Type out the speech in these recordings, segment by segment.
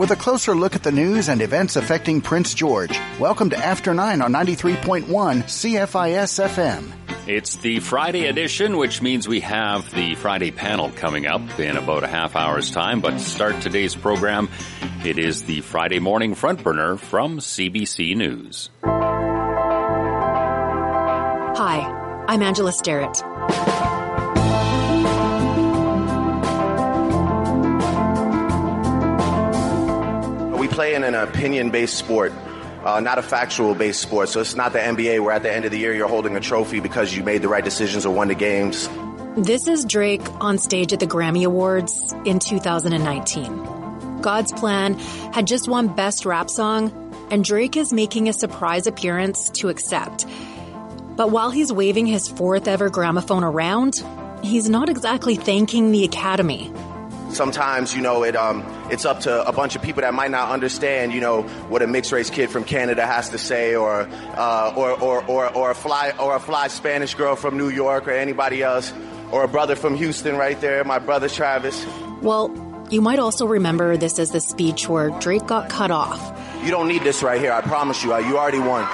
with a closer look at the news and events affecting Prince George. Welcome to After 9 on 93.1 CFIS FM. It's the Friday edition, which means we have the Friday panel coming up in about a half hour's time. But to start today's program, it is the Friday morning front burner from CBC News. Hi, I'm Angela Starrett. We play in an opinion based sport. Uh, not a factual based sport. So it's not the NBA where at the end of the year you're holding a trophy because you made the right decisions or won the games. This is Drake on stage at the Grammy Awards in 2019. God's Plan had just won Best Rap Song, and Drake is making a surprise appearance to accept. But while he's waving his fourth ever gramophone around, he's not exactly thanking the Academy sometimes you know it um it's up to a bunch of people that might not understand you know what a mixed race kid from Canada has to say or uh, or, or or or a fly or a fly Spanish girl from New York or anybody else or a brother from Houston right there my brother Travis. Well you might also remember this as the speech where Drake got cut off. You don't need this right here I promise you. You already won.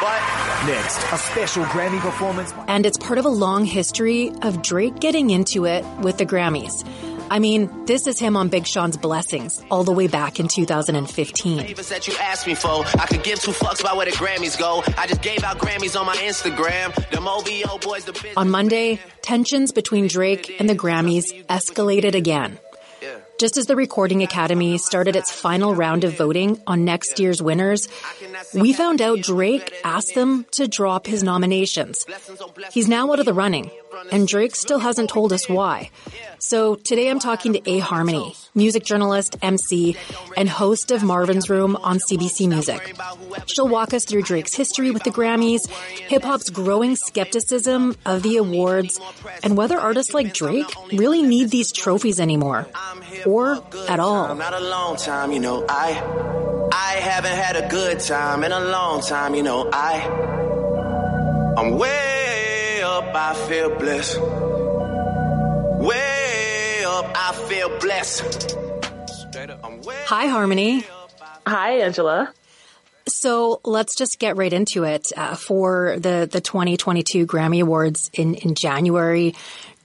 But next, a special Grammy performance. And it's part of a long history of Drake getting into it with the Grammys. I mean, this is him on Big Sean's Blessings all the way back in 2015. that you asked me for, I could give two fucks about where the Grammys go. I just gave out Grammys on my Instagram. The boys, the On Monday, tensions between Drake and the Grammys escalated again. Just as the Recording Academy started its final round of voting on next year's winners, we found out Drake asked them to drop his nominations. He's now out of the running, and Drake still hasn't told us why. So today I'm talking to A Harmony, music journalist, MC, and host of Marvin's Room on CBC Music. She'll walk us through Drake's history with the Grammys, hip hop's growing skepticism of the awards, and whether artists like Drake really need these trophies anymore or at all. Not a long time, you know, I I haven't had a good time in a long time, you know, I I'm way up, I feel blessed. Way up, I feel blessed. Hi, Harmony. Hi, Angela. So let's just get right into it. Uh, for the, the 2022 Grammy Awards in, in January,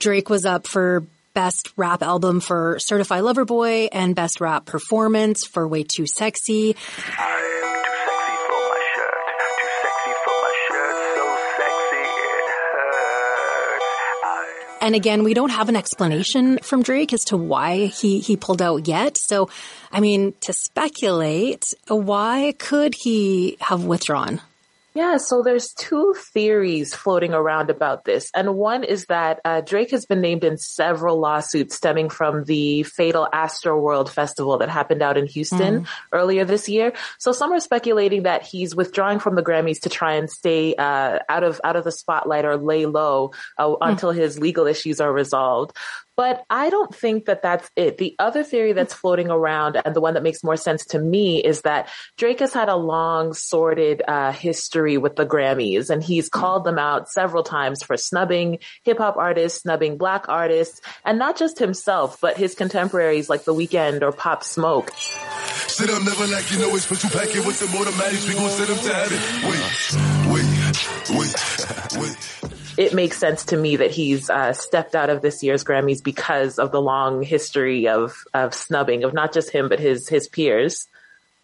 Drake was up for Best Rap Album for Certified Lover Boy and Best Rap Performance for Way Too Sexy. And again, we don't have an explanation from Drake as to why he, he pulled out yet. So, I mean, to speculate, why could he have withdrawn? Yeah, so there's two theories floating around about this. And one is that uh, Drake has been named in several lawsuits stemming from the fatal Astroworld festival that happened out in Houston mm. earlier this year. So some are speculating that he's withdrawing from the Grammys to try and stay uh, out of out of the spotlight or lay low uh, mm. until his legal issues are resolved. But I don't think that that's it. The other theory that's floating around and the one that makes more sense to me is that Drake has had a long sordid uh, history with the Grammys and he's called them out several times for snubbing hip hop artists, snubbing black artists, and not just himself, but his contemporaries like The Weeknd or Pop Smoke. Sit up, never like you know it's put you pack it with some automatics. We gon' set them to heaven. Wait, wait, wait, wait it makes sense to me that he's uh, stepped out of this year's Grammys because of the long history of of snubbing of not just him but his his peers.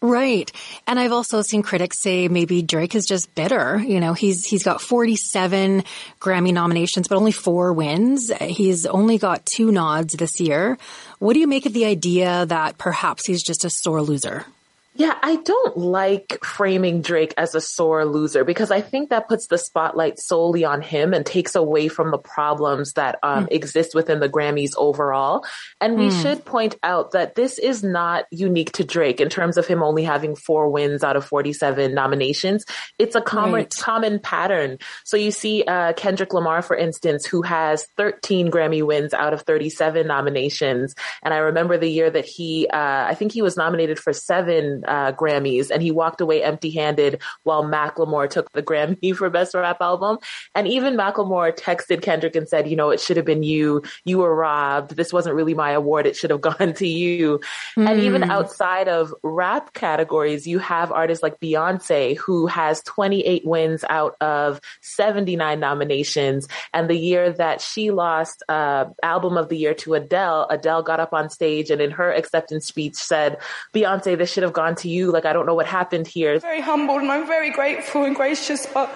Right. And I've also seen critics say maybe Drake is just bitter. You know, he's, he's got 47 Grammy nominations, but only four wins. He's only got two nods this year. What do you make of the idea that perhaps he's just a sore loser? Yeah, I don't like framing Drake as a sore loser because I think that puts the spotlight solely on him and takes away from the problems that um, mm. exist within the Grammys overall. And we mm. should point out that this is not unique to Drake in terms of him only having four wins out of 47 nominations. It's a common, right. common pattern. So you see uh, Kendrick Lamar, for instance, who has 13 Grammy wins out of 37 nominations. And I remember the year that he, uh, I think he was nominated for seven uh, Grammys, and he walked away empty-handed while Macklemore took the Grammy for Best Rap Album. And even Macklemore texted Kendrick and said, "You know, it should have been you. You were robbed. This wasn't really my award. It should have gone to you." Mm. And even hmm. outside of rap categories, you have artists like Beyonce who has 28 wins out of 79 nominations. And the year that she lost uh, Album of the Year to Adele, Adele got up on stage and in her acceptance speech said, Beyonce, this should have gone to you. Like, I don't know what happened here. Very humbled and I'm very grateful and gracious, but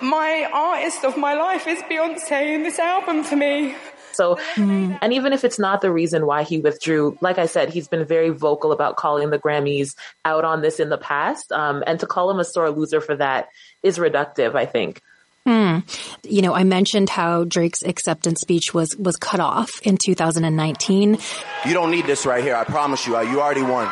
my artist of my life is Beyonce and this album for me. So, mm. and even if it's not the reason why he withdrew, like I said, he's been very vocal about calling the Grammys out on this in the past. Um, and to call him a sore loser for that is reductive, I think. Hmm. You know, I mentioned how Drake's acceptance speech was was cut off in 2019. You don't need this right here. I promise you. You already won.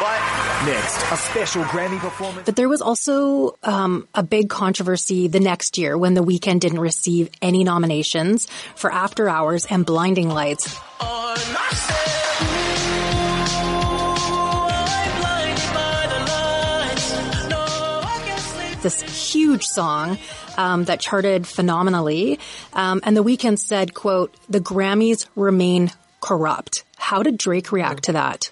But next, a special Grammy performance. But there was also um, a big controversy the next year when The Weeknd didn't receive any nominations for After Hours and Blinding Lights. this huge song um, that charted phenomenally. Um, and The Weeknd said, quote, the Grammys remain corrupt. How did Drake react to that?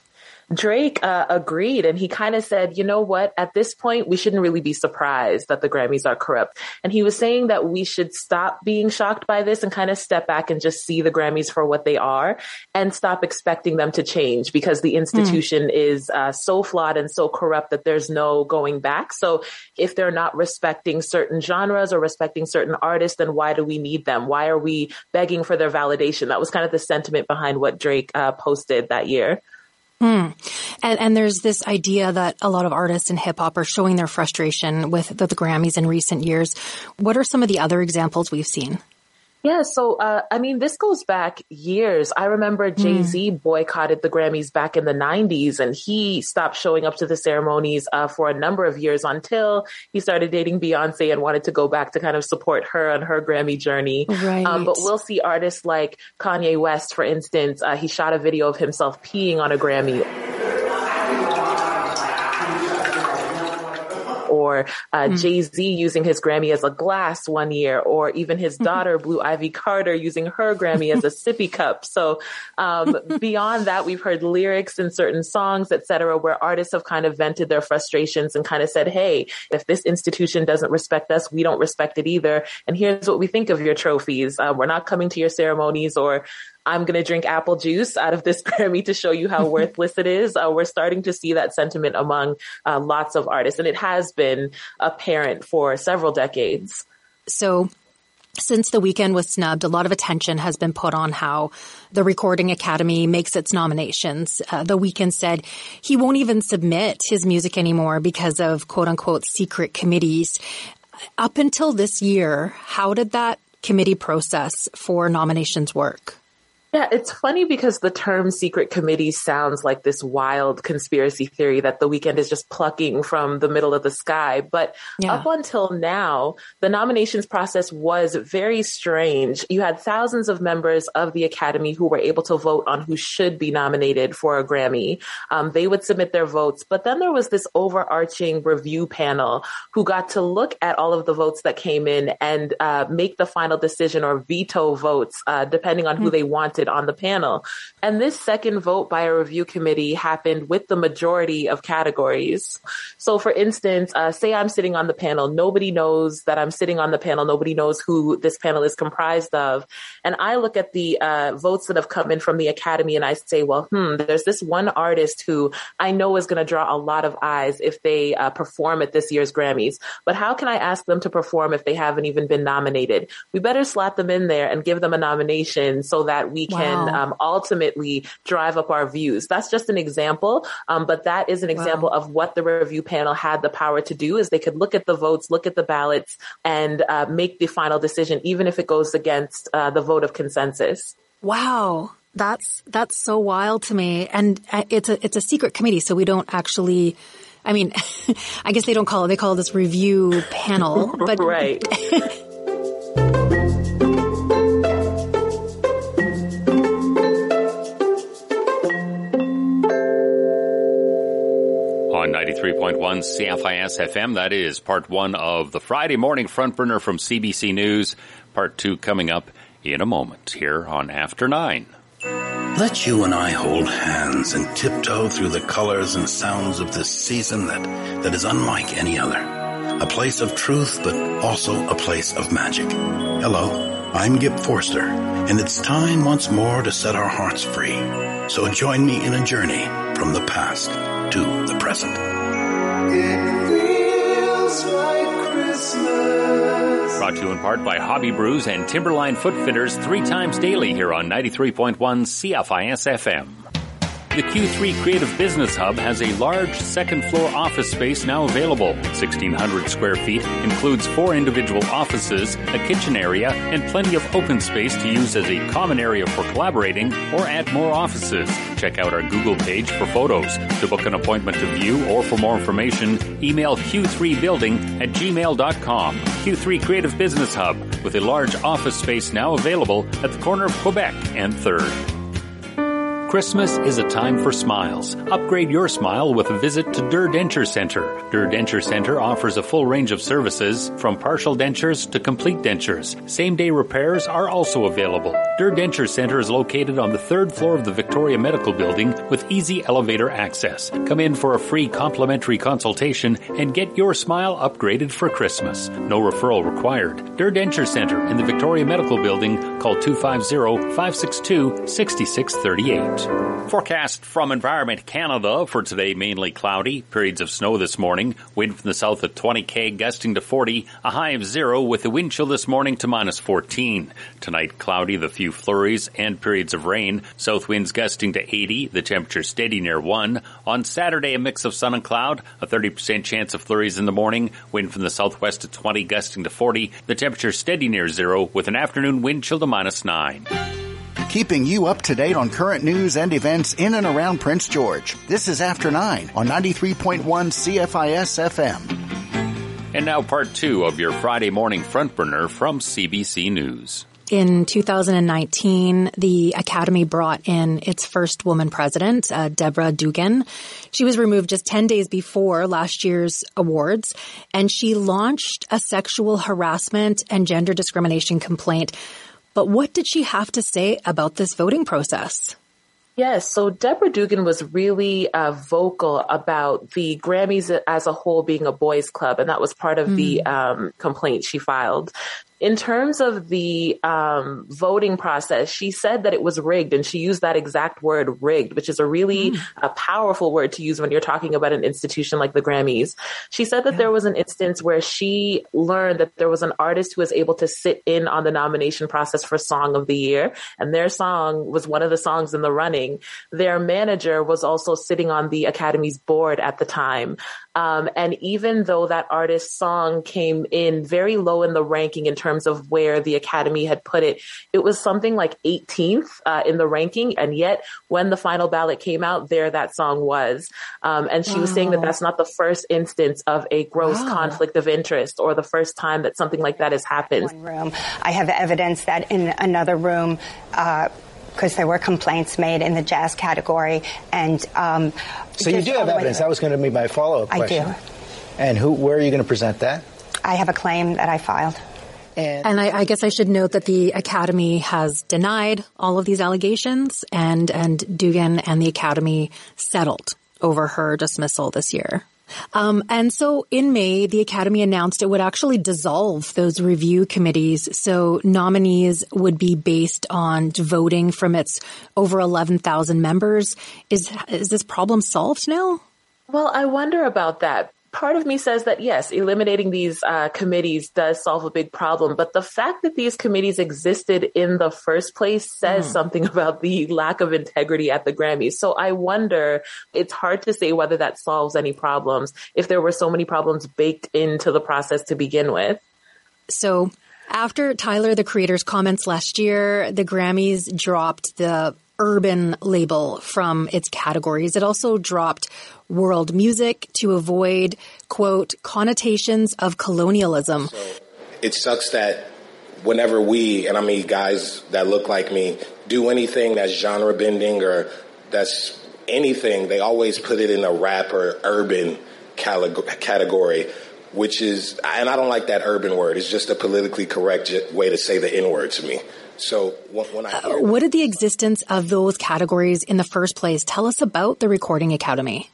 Drake uh, agreed and he kind of said, you know what, at this point, we shouldn't really be surprised that the Grammys are corrupt. And he was saying that we should stop being shocked by this and kind of step back and just see the Grammys for what they are and stop expecting them to change because the institution mm. is uh, so flawed and so corrupt that there's no going back. So if they're not respecting certain genres or respecting certain artists, then why do we need them? Why are we begging for their validation? That was kind of the sentiment behind what Drake uh, posted that year. Hmm. And, and there's this idea that a lot of artists in hip hop are showing their frustration with the, the Grammys in recent years. What are some of the other examples we've seen? Yeah, so uh, I mean, this goes back years. I remember Jay Z mm. boycotted the Grammys back in the '90s, and he stopped showing up to the ceremonies uh, for a number of years until he started dating Beyonce and wanted to go back to kind of support her on her Grammy journey. Right. Um, but we'll see artists like Kanye West, for instance. Uh, he shot a video of himself peeing on a Grammy or uh, mm. Jay Z using his Grammy as a glass one year, or even his daughter Blue Ivy Carter using her Grammy as a sippy cup. So um, beyond that, we've heard lyrics in certain songs, etc., where artists have kind of vented their frustrations and kind of said, "Hey, if this institution doesn't respect us, we don't respect it either." And here's what we think of your trophies. Uh, we're not coming to your ceremonies or I'm going to drink apple juice out of this Grammy to show you how worthless it is. Uh, we're starting to see that sentiment among uh, lots of artists, and it has been apparent for several decades. So, since the Weeknd was snubbed, a lot of attention has been put on how the Recording Academy makes its nominations. Uh, the Weeknd said he won't even submit his music anymore because of quote unquote secret committees. Up until this year, how did that committee process for nominations work? Yeah, it's funny because the term secret committee sounds like this wild conspiracy theory that the Weeknd is just plucking from the middle of the sky. But yeah. up until now, the nominations process was very strange. You had thousands of members of the Academy who were able to vote on who should be nominated for a Grammy. Um, they would submit their votes, but then there was this overarching review panel who got to look at all of the votes that came in and uh, make the final decision or veto votes, uh, depending on mm-hmm. who hmm. they wanted on the panel. And this second vote by a review committee happened with the majority of categories. So for instance, uh, say I'm sitting on the panel, nobody knows that I'm sitting on the panel, nobody knows who this panel is comprised of. And I look at the uh, votes that have come in from the academy and I say, well, hmm, there's this one artist who I know is going to draw a lot of eyes if they uh, perform at this year's Grammys. But how can I ask them to perform if they haven't even been nominated? We better slap them in there and give them a nomination so that we can wow. um, ultimately drive up our views. That's just an example, um, but that is an example wow. of what the review panel had the power to do is they could look at the votes, look at the ballots, and uh, make the final decision, even if it goes against uh, the vote of consensus. Wow. That's that's so wild to me, and uh, it's a it's a secret committee, so we don't actually. I mean, I guess they don't call it. They call this review panel, but right. 93.1 CFIS FM. That is part one of the Friday morning front burner from CBC News. Part two coming up in a moment here on After Nine. Let you and I hold hands and tiptoe through the colors and sounds of this season that, that is unlike any other. A place of truth, but also a place of magic. Hello, I'm Gib Forster, and it's time once more to set our hearts free. So join me in a journey from the past to the present. Like. Brought to you in part by Hobby Brews and Timberline Footfitters three times daily here on 93.1 CFIS FM. The Q3 Creative Business Hub has a large second floor office space now available. 1,600 square feet includes four individual offices, a kitchen area, and plenty of open space to use as a common area for collaborating or add more offices. Check out our Google page for photos. To book an appointment to view or for more information, email q3building at gmail.com. Q3 Creative Business Hub with a large office space now available at the corner of Quebec and 3rd. Christmas is a time for smiles. Upgrade your smile with a visit to Durr Denture Center. Durr Denture Center offers a full range of services from partial dentures to complete dentures. Same day repairs are also available. Durr Denture Center is located on the third floor of the Victoria Medical Building with easy elevator access. Come in for a free complimentary consultation and get your smile upgraded for Christmas. No referral required. Durr Denture Center in the Victoria Medical Building. Call 250-562-6638. Forecast from Environment Canada for today mainly cloudy, periods of snow this morning, wind from the south at 20k gusting to 40, a high of 0 with a wind chill this morning to minus 14. Tonight cloudy, the few flurries and periods of rain, south winds gusting to 80, the temperature steady near 1. On Saturday a mix of sun and cloud, a 30% chance of flurries in the morning, wind from the southwest at 20 gusting to 40, the temperature steady near 0 with an afternoon wind chill to minus 9 keeping you up to date on current news and events in and around Prince George. This is After 9 on 93.1 CFIS FM. And now part two of your Friday morning front burner from CBC News. In 2019, the Academy brought in its first woman president, uh, Deborah Dugan. She was removed just 10 days before last year's awards, and she launched a sexual harassment and gender discrimination complaint but what did she have to say about this voting process? Yes, so Deborah Dugan was really uh, vocal about the Grammys as a whole being a boys' club, and that was part of mm. the um, complaint she filed in terms of the um, voting process, she said that it was rigged, and she used that exact word, rigged, which is a really mm. a powerful word to use when you're talking about an institution like the Grammys. She said that yeah. there was an instance where she learned that there was an artist who was able to sit in on the nomination process for Song of the Year, and their song was one of the songs in the running. Their manager was also sitting on the Academy's board at the time. Um, and even though that artist's song came in very low in the ranking in terms of where the Academy had put it, it was something like 18th uh, in the ranking. And yet, when the final ballot came out, there that song was. Um, and she wow. was saying that that's not the first instance of a gross wow. conflict of interest or the first time that something like that has happened. One room. I have evidence that in another room, uh, because there were complaints made in the jazz category. And um, so you do have evidence. That was going to be my follow up question. I do. And who? Where are you going to present that? I have a claim that I filed. And, and I, I, guess I should note that the Academy has denied all of these allegations, and and Dugan and the Academy settled over her dismissal this year. Um, and so in May, the Academy announced it would actually dissolve those review committees. So nominees would be based on voting from its over 11,000 members. Is, is this problem solved now? Well, I wonder about that part of me says that yes, eliminating these uh, committees does solve a big problem, but the fact that these committees existed in the first place says mm. something about the lack of integrity at the Grammys. So I wonder, it's hard to say whether that solves any problems if there were so many problems baked into the process to begin with. So after Tyler, the creator's comments last year, the Grammys dropped the urban label from its categories. It also dropped world music to avoid, quote, connotations of colonialism. It sucks that whenever we, and I mean guys that look like me, do anything that's genre bending or that's anything, they always put it in a rap or urban category, which is, and I don't like that urban word. It's just a politically correct way to say the N word to me. So when I uh, what did the existence of those categories in the first place tell us about the Recording Academy?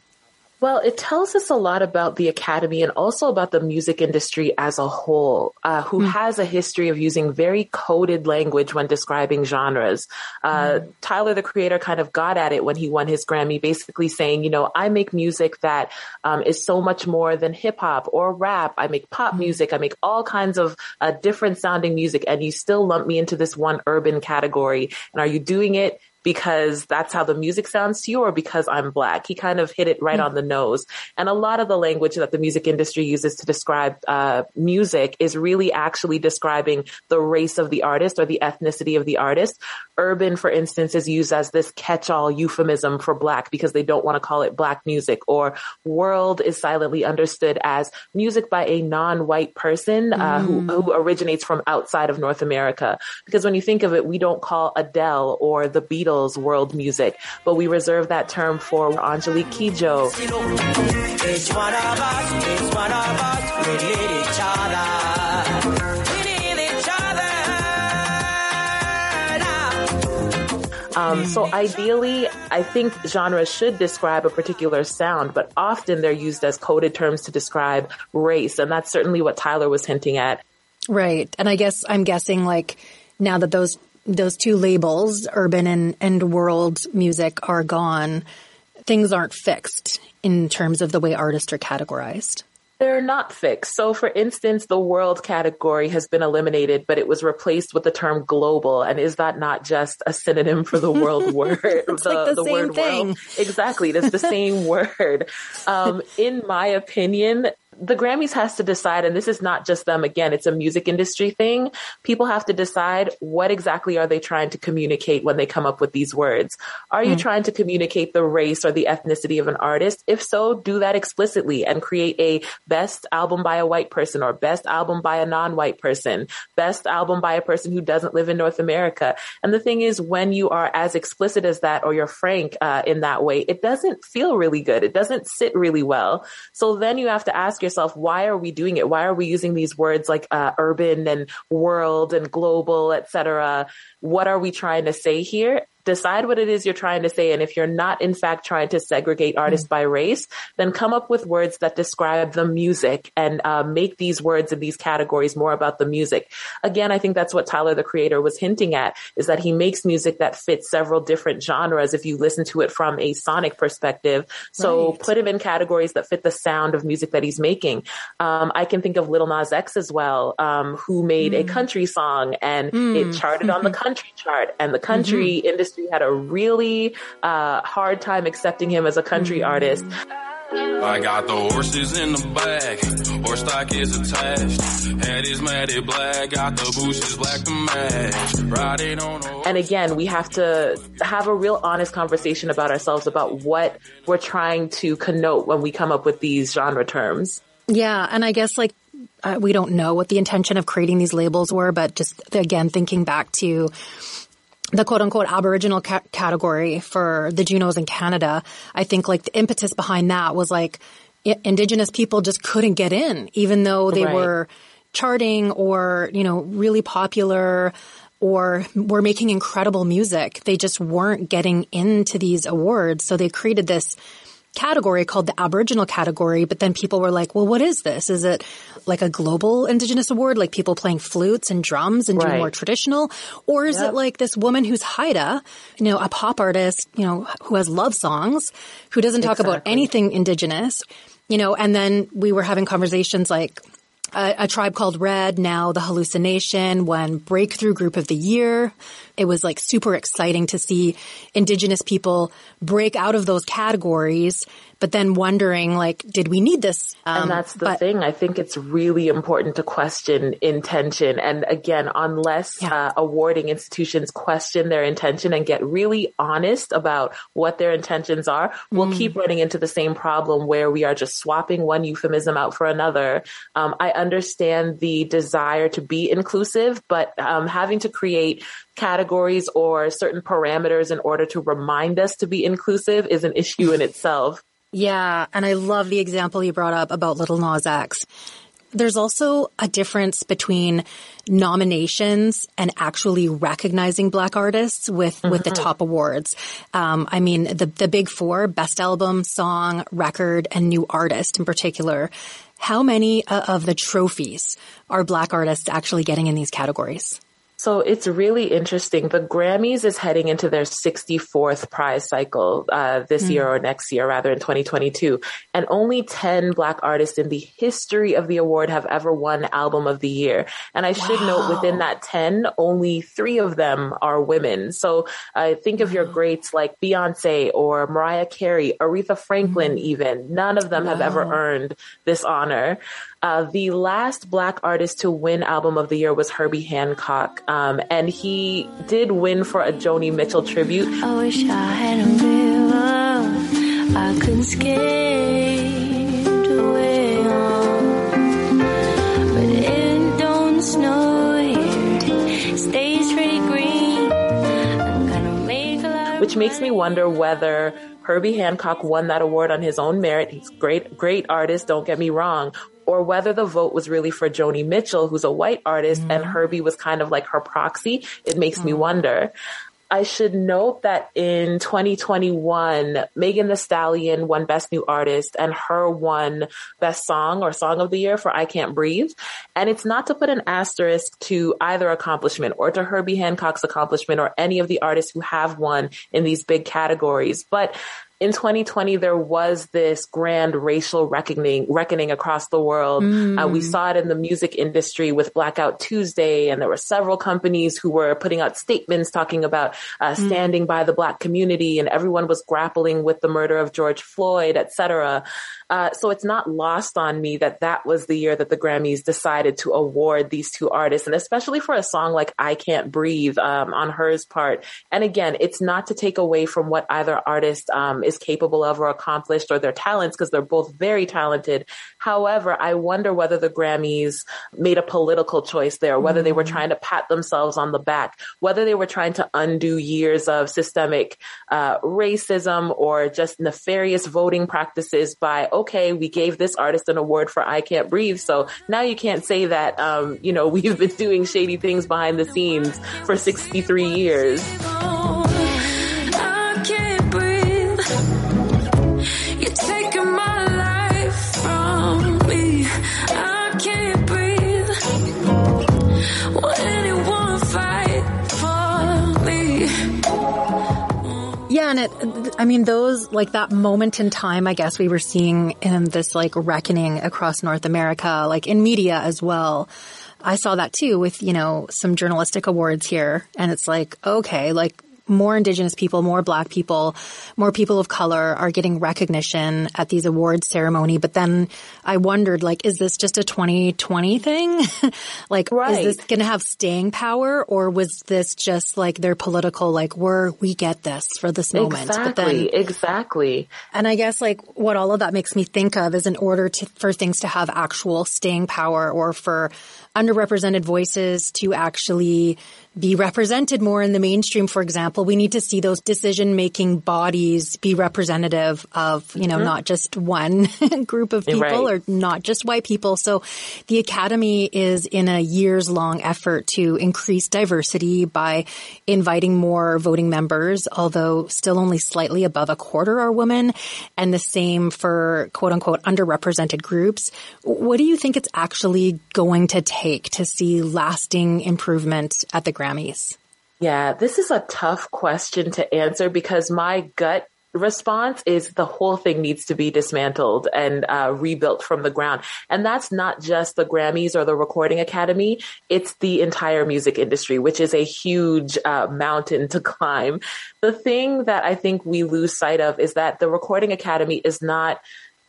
Well, it tells us a lot about the Academy and also about the music industry as a whole, uh, who mm. has a history of using very coded language when describing genres. Uh, mm. Tyler, the creator, kind of got at it when he won his Grammy, basically saying, you know, I make music that um, is so much more than hip hop or rap. I make pop mm. music. I make all kinds of uh, different sounding music, and you still lump me into this one urban category. And are you doing it because that's how the music sounds to you or because I'm black. He kind of hit it right mm-hmm. on the nose. And a lot of the language that the music industry uses to describe uh, music is really actually describing the race of the artist or the ethnicity of the artist. Urban, for instance, is used as this catch-all euphemism for black because they don't want to call it black music or world is silently understood as music by a non-white person uh, mm. who, who originates from outside of North America. Because when you think of it, we don't call Adele or the Beatles Beatles world music, but we reserve that term for Angelique Kidjo. Um, so ideally, I think genres should describe a particular sound, but often they're used as coded terms to describe race. And that's certainly what Tyler was hinting at. Right. And I guess I'm guessing like now that those those two labels, urban and, and world music are gone, things aren't fixed in terms of the way artists are categorized. They're not fixed. So, for instance, the world category has been eliminated, but it was replaced with the term global. And is that not just a synonym for the world word? it's the, like the, the same word thing. World? Exactly. It's the same word. Um, in my opinion, the Grammys has to decide, and this is not just them again, it's a music industry thing. People have to decide what exactly are they trying to communicate when they come up with these words. Are you mm. trying to communicate the race or the ethnicity of an artist? If so, do that explicitly and create a best album by a white person or best album by a non-white person, best album by a person who doesn't live in North America. And the thing is, when you are as explicit as that or you're frank uh, in that way, it doesn't feel really good. It doesn't sit really well. So then you have to ask yourself, yourself, why are we doing it? Why are we using these words like uh, urban and world and global, etc.? What are we trying to say here? Decide what it is you're trying to say. And if you're not, in fact, trying to segregate artists mm-hmm. by race, then come up with words that describe the music and uh, make these words and these categories more about the music. Again, I think that's what Tyler, the creator, was hinting at is that he makes music that fits several different genres if you listen to it from a sonic perspective. So right. put him in categories that fit the sound of music that he's making. Um, I can think of Lil Nas X as well, um, who made mm. a country song and mm. it charted on the country chart and the country mm-hmm. industry industry had a really uh, hard time accepting him as a country mm-hmm. artist. I got the horses in the bag, horse stock is attached. Head is matted black, got the bushes black to match. Riding on a and again, we have to have a real honest conversation about ourselves about what we're trying to connote when we come up with these genre terms. Yeah, and I guess like uh, we don't know what the intention of creating these labels were, but just again thinking back to the quote unquote Aboriginal ca- category for the Junos in Canada, I think like the impetus behind that was like indigenous people just couldn't get in, even though they right. were charting or, you know, really popular or were making incredible music. They just weren't getting into these awards. So they created this category called the Aboriginal category, but then people were like, well, what is this? Is it like a global Indigenous award, like people playing flutes and drums and right. doing more traditional? Or is yep. it like this woman who's Haida, you know, a pop artist, you know, who has love songs, who doesn't talk exactly. about anything Indigenous? You know, and then we were having conversations like, a, a, tribe called Red, now the hallucination, won breakthrough group of the year it was like super exciting to see indigenous people break out of those categories, but then wondering like, did we need this? Um, and that's the but, thing. I think it's really important to question intention. And again, unless yeah. uh, awarding institutions question their intention and get really honest about what their intentions are, we'll mm. keep running into the same problem where we are just swapping one euphemism out for another. Um, I understand the desire to be inclusive, but um, having to create categories or certain parameters in order to remind us to be inclusive is an issue in itself. Yeah, and I love the example you brought up about Lil Nas X. There's also a difference between nominations and actually recognizing black artists with, mm-hmm. with the mm-hmm. top awards. Um, I mean, the, the big four, best album, song, record, and new artist in particular. How many uh, of the trophies are black artists actually getting in these categories? So it's really interesting. The Grammys is heading into their 64th prize cycle uh, this mm. year or next year, rather in 2022. And only 10 Black artists in the history of the award have ever won Album of the Year. And I should wow. note within that 10, only three of them are women. So uh, think of your greats like Beyonce or Mariah Carey, Aretha Franklin, mm. even. None of them wow. have ever earned this honor. Uh, the last black artist to win album of the year was Herbie Hancock. Um, and he did win for a Joni Mitchell tribute. I wish I had a river I could skate away on. But it don't snow here. Stays pretty green. Which makes me wonder whether Herbie Hancock won that award on his own merit. He's great, great artist. Don't get me wrong or whether the vote was really for Joni Mitchell, who's a white artist, mm-hmm. and Herbie was kind of like her proxy. It makes mm-hmm. me wonder. I should note that in 2021, Megan Thee Stallion won Best New Artist and H.E.R. won Best Song or Song of the Year for I Can't Breathe. And it's not to put an asterisk to either accomplishment or to Herbie Hancock's accomplishment or any of the artists who have won in these big categories. But in 2020, there was this grand racial reckoning, reckoning across the world. Mm. Uh, we mm. saw it in the music industry with Blackout Tuesday, and there were several companies who were putting out statements talking about uh, mm. standing mm. by the black community, and everyone was grappling with the murder of George Floyd, et cetera. Uh, so it's not lost on me that that was the year that the Grammys decided to award these two artists, and especially for a song like "I Can't Breathe" um, on H.E.R.'s part. And again, it's not to take away from what either artist um, is capable of or accomplished or their talents because they're both very talented. However, I wonder whether the Grammys made a political choice there, whether they were mm. trying to pat themselves on the back, whether they were trying to undo years of systemic uh, racism or just nefarious voting practices by okay, we gave this artist an award for I Can't Breathe. So now you can't say that, um, you know, we've been doing shady things behind the scenes for 63 years. And it, I mean, those, like that moment in time, I guess we were seeing in this like reckoning across North America, like in media as well. I saw that too with, you know, some journalistic awards here. And it's like, okay, like more indigenous people, more black people, more people of color are getting recognition at these awards ceremony. But then I wondered, like, is this just a 2020 thing? like, right. is this going to have staying power or was this just like their political, like, we're, we get this for this moment? Exactly. But then, exactly. And I guess like what all of that makes me think of is in order to, for things to have actual staying power or for underrepresented voices to actually be represented more in the mainstream, for example, we need to see those decision making bodies be representative of, you know, mm-hmm. not just one group of people right. or not just white people. So the Academy is in a years long effort to increase diversity by inviting more voting members, although still only slightly above a quarter are women and the same for quote unquote underrepresented groups. What do you think it's actually going to take to see lasting improvement at the Grammys? Yeah, this is a tough question to answer because my gut response is the whole thing needs to be dismantled and uh, rebuilt from the ground. And that's not just the Grammys or the Recording Academy. It's the entire music industry, which is a huge uh, mountain to climb. The thing that I think we lose sight of is that the Recording Academy is not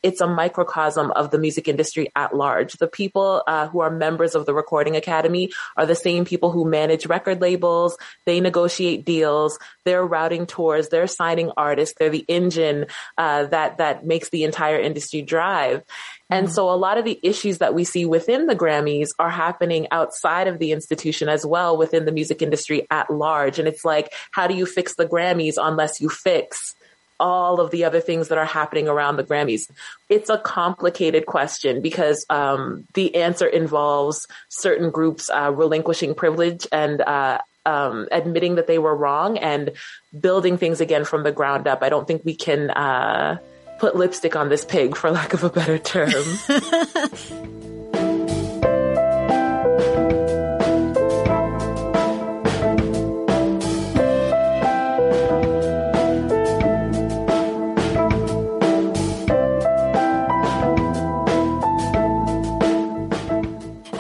it's a microcosm of the music industry at large. The people uh, who are members of the Recording Academy are the same people who manage record labels. They negotiate deals. They're routing tours. They're signing artists. They're the engine uh, that that makes the entire industry drive. And mm-hmm. so a lot of the issues that we see within the Grammys are happening outside of the institution as well within the music industry at large. And it's like, how do you fix the Grammys unless you fix all of the other things that are happening around the Grammys? It's a complicated question because um, the answer involves certain groups uh, relinquishing privilege and uh, um, admitting that they were wrong and building things again from the ground up. I don't think we can uh, put lipstick on this pig, for lack of a better term.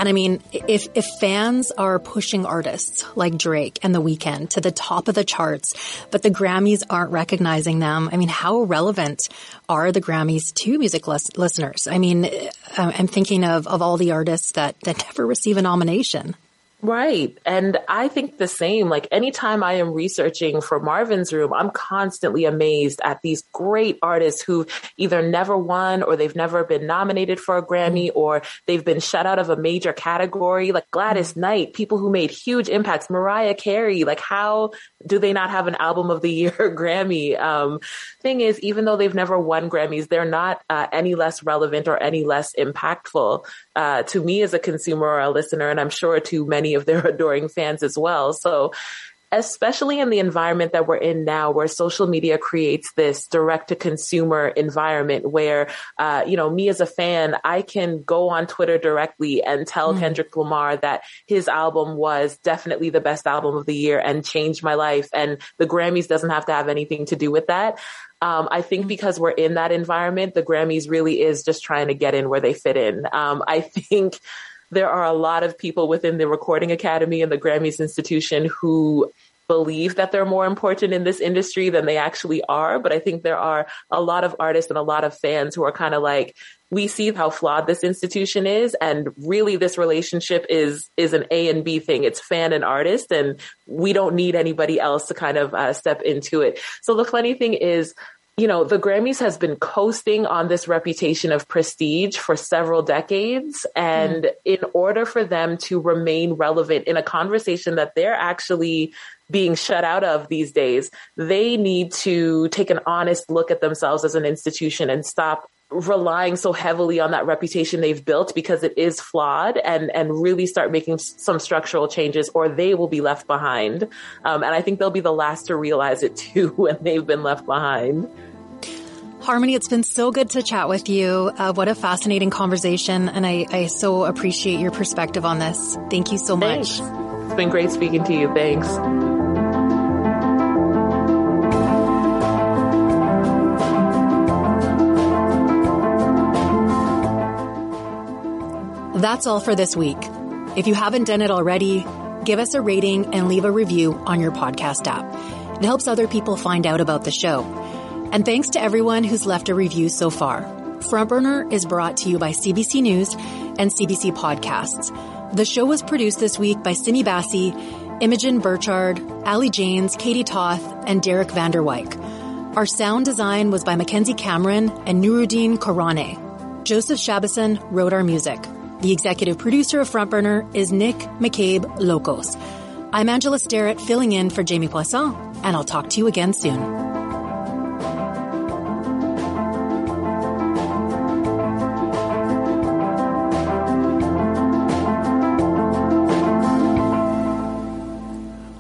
I mean, if, if fans are pushing artists like Drake and The Weeknd to the top of the charts, but the Grammys aren't recognizing them, I mean, how relevant are the Grammys to music lis- listeners? I mean, uh, I'm thinking of, of all the artists that, that never receive a nomination. Right. And I think the same. Like anytime I am researching for Marvin's Room, I'm constantly amazed at these great artists who either never won or they've never been nominated for a Grammy or they've been shut out of a major category, like Gladys Knight, people who made huge impacts, Mariah Carey. Like how do they not have an album of the year Grammy? Um, thing is, even though they've never won Grammys, they're not uh, any less relevant or any less impactful uh, to me as a consumer or a listener, and I'm sure to many of their adoring fans as well. So especially in the environment that we're in now where social media creates this direct to consumer environment where uh, you know me as a fan i can go on twitter directly and tell mm. kendrick lamar that his album was definitely the best album of the year and changed my life and the grammys doesn't have to have anything to do with that um, I think because we're in that environment, the Grammys really is just trying to get in where they fit in. Um, I think there are a lot of people within the Recording Academy and the Grammys Institution who believe that they're more important in this industry than they actually are. But I think there are a lot of artists and a lot of fans who are kind of like, we see how flawed this institution is. And really this relationship is, is an A and B thing. It's fan and artist and we don't need anybody else to kind of uh, step into it. So the funny thing is, you know, the Grammys has been coasting on this reputation of prestige for several decades. And mm. in order for them to remain relevant in a conversation that they're actually being shut out of these days, they need to take an honest look at themselves as an institution and stop relying so heavily on that reputation they've built because it is flawed and and really start making some structural changes or they will be left behind um, and i think they'll be the last to realize it too when they've been left behind Harmony, it's been so good to chat with you. Uh, what a fascinating conversation. And I, I so appreciate your perspective on this. Thank you so much. Thanks. It's been great speaking to you. Thanks. That's all for this week. If you haven't done it already, give us a rating and leave a review on your podcast app. It helps other people find out about the show. And thanks to everyone who's left a review so far. Frontburner is brought to you by CBC News and CBC Podcasts. The show was produced this week by Simi Bassi, Imogen Burchard, Ali Janes, Katie Toth, and Derek Vanderwyk. Our sound design was by Mackenzie Cameron and Nuruddin Korane. Joseph Shabason wrote our music. The executive producer of Frontburner is Nick McCabe Lokos. I'm Angela Starrett filling in for Jamie Poisson, and I'll talk to you again soon.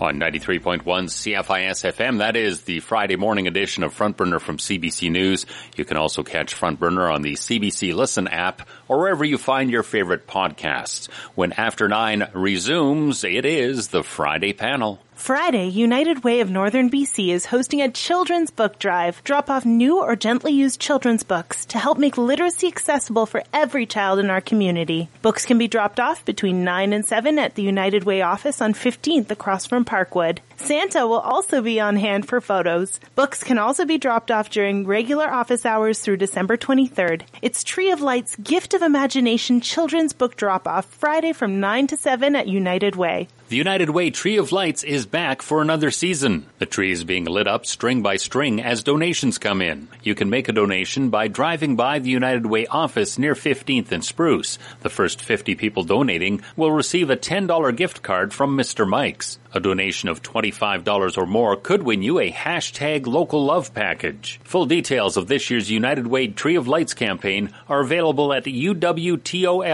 On 93.1 CFIS FM. That is the Friday morning edition of Frontburner from CBC News. You can also catch Frontburner on the CBC Listen app or wherever you find your favorite podcasts. When After Nine resumes, it is the Friday panel. Friday, United Way of Northern BC is hosting a children's book drive. Drop off new or gently used children's books to help make literacy accessible for every child in our community. Books can be dropped off between 9 and 7 at the United Way office on 15th across from Parkwood. Santa will also be on hand for photos. Books can also be dropped off during regular office hours through December 23rd. It's Tree of Lights Gift of Imagination Children's Book Drop Off Friday from 9 to 7 at United Way. The United Way Tree of Lights is back for another season. The tree is being lit up string by string as donations come in. You can make a donation by driving by the United Way office near 15th and Spruce. The first 50 people donating will receive a $10 gift card from Mr. Mike's. A donation of $25 or more could win you a hashtag local love package. Full details of this year's United Way Tree of Lights campaign are available at uwtol.ca.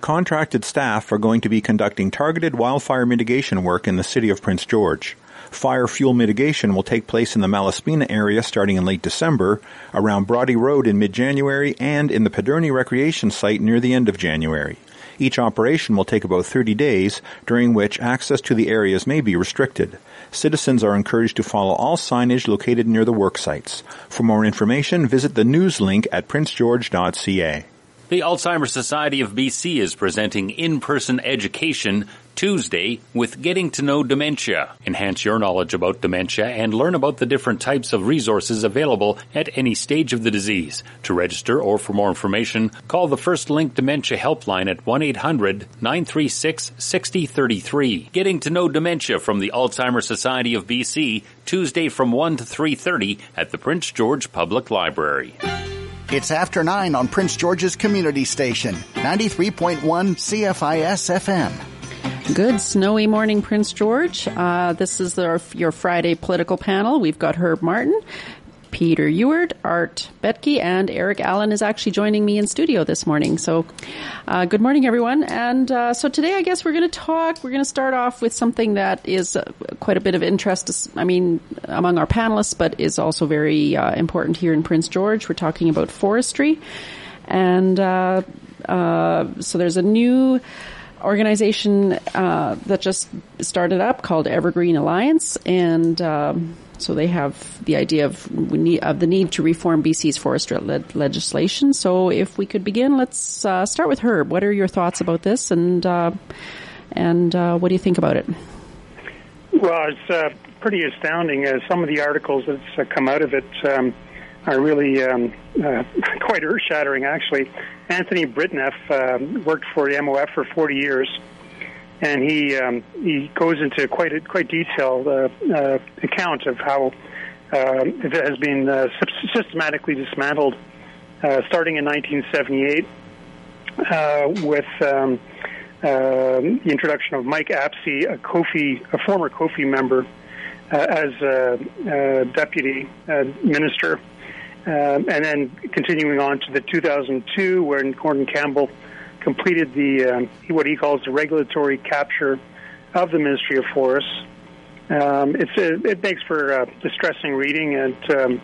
Contracted staff are going to be conducting targeted wildfire mitigation work in the city of Prince George. Fire fuel mitigation will take place in the Malaspina area starting in late December, around Brodie Road in mid-January, and in the Pidherny Recreation Site near the end of January. Each operation will take about 30 days, during which access to the areas may be restricted. Citizens are encouraged to follow all signage located near the work sites. For more information, visit the news link at princegeorge.ca. The Alzheimer's Society of BC is presenting in-person education Tuesday with Getting to Know Dementia. Enhance your knowledge about dementia and learn about the different types of resources available at any stage of the disease. To register or for more information, call the First Link Dementia Helpline at 1-800-936-6033. Getting to Know Dementia from the Alzheimer's Society of BC, Tuesday from 1 to 3.30 at the Prince George Public Library. It's after 9 on Prince George's Community Station, 93.1 CFIS FM. Good snowy morning, Prince George. Uh, this is your Friday political panel. We've got Herb Martin, Peter Ewart, Art Betke, and Eric Allen is actually joining me in studio this morning. So, uh, good morning, everyone. And uh, so today, I guess we're going to talk. We're going to start off with something that is uh, quite a bit of interest. I mean, among our panelists, but is also very uh, important here in Prince George. We're talking about forestry, and uh, uh, so there's a new organization uh, that just started up called Evergreen Alliance, and um, so they have the idea of need, of the need to reform BC's forestry le- legislation. So if we could begin, let's uh, start with Herb. What are your thoughts about this, and uh, and uh, what do you think about it? Well, it's uh, pretty astounding. Uh, some of the articles that's come out of it. Um, are really um, uh, quite earth shattering, actually. Anthony Britneff um, worked for the MOF for 40 years, and he um, he goes into quite a quite detailed uh, uh, account of how uh, it has been uh, systematically dismantled, uh, starting in 1978 uh, with. Um, uh, the introduction of Mike Apsey, a COFI, a former COFI member, as a, a deputy minister, um, and then continuing on to the 2002, when Gordon Campbell completed the um, what he calls the regulatory capture of the Ministry of Forests. Um, it's uh, it makes for uh, distressing reading, and um,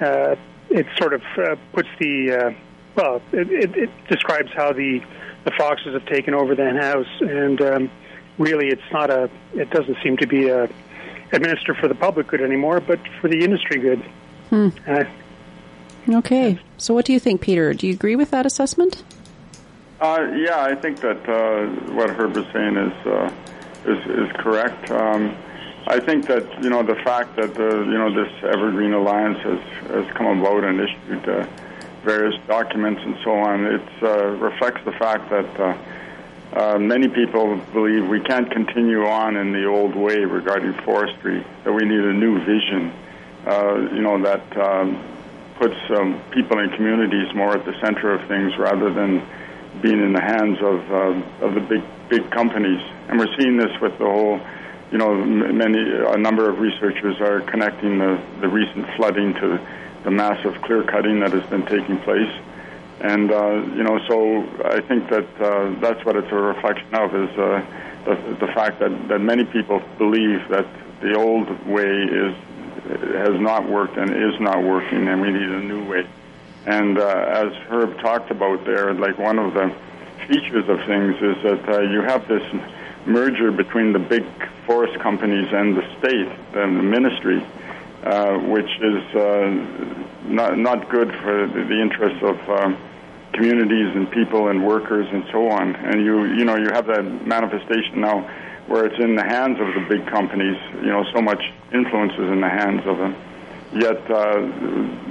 uh, it sort of uh, puts the uh, well, it, it, it, describes how the the foxes have taken over the house, and um, really, it's not a. It doesn't seem to be a administer for the public good anymore, but for the industry good. Hmm. Uh, Okay. So, what do you think, Peter? Do you agree with that assessment? Uh, yeah, I think that uh, what Herb is saying is uh, is, is correct. Um, I think that you know the fact that the you know this Evergreen Alliance has has come about and issued uh, various documents and so on. It uh, reflects the fact that. Uh, uh, many people believe we can't continue on in the old way regarding forestry. That we need a new vision. Uh, you know that um, puts um, people and communities more at the center of things rather than being in the hands of uh, of the big big companies. And we're seeing this with the whole, you know, many a number of researchers are connecting the the recent flooding to the massive clear cutting that has been taking place. And uh, you know, so I think that uh, that's what it's a reflection of is uh, the, the fact that, that many people believe that the old way is has not worked and is not working, and we need a new way. And uh, as Herb talked about there, like one of the features of things is that uh, you have this merger between the big forest companies and the state and the ministry, uh, which is uh, not not good for the, interests of um, communities and people and workers and so on. And you you know you have that manifestation now where it's in the hands of the big companies. You know, so much influence is in the hands of them. Yet uh,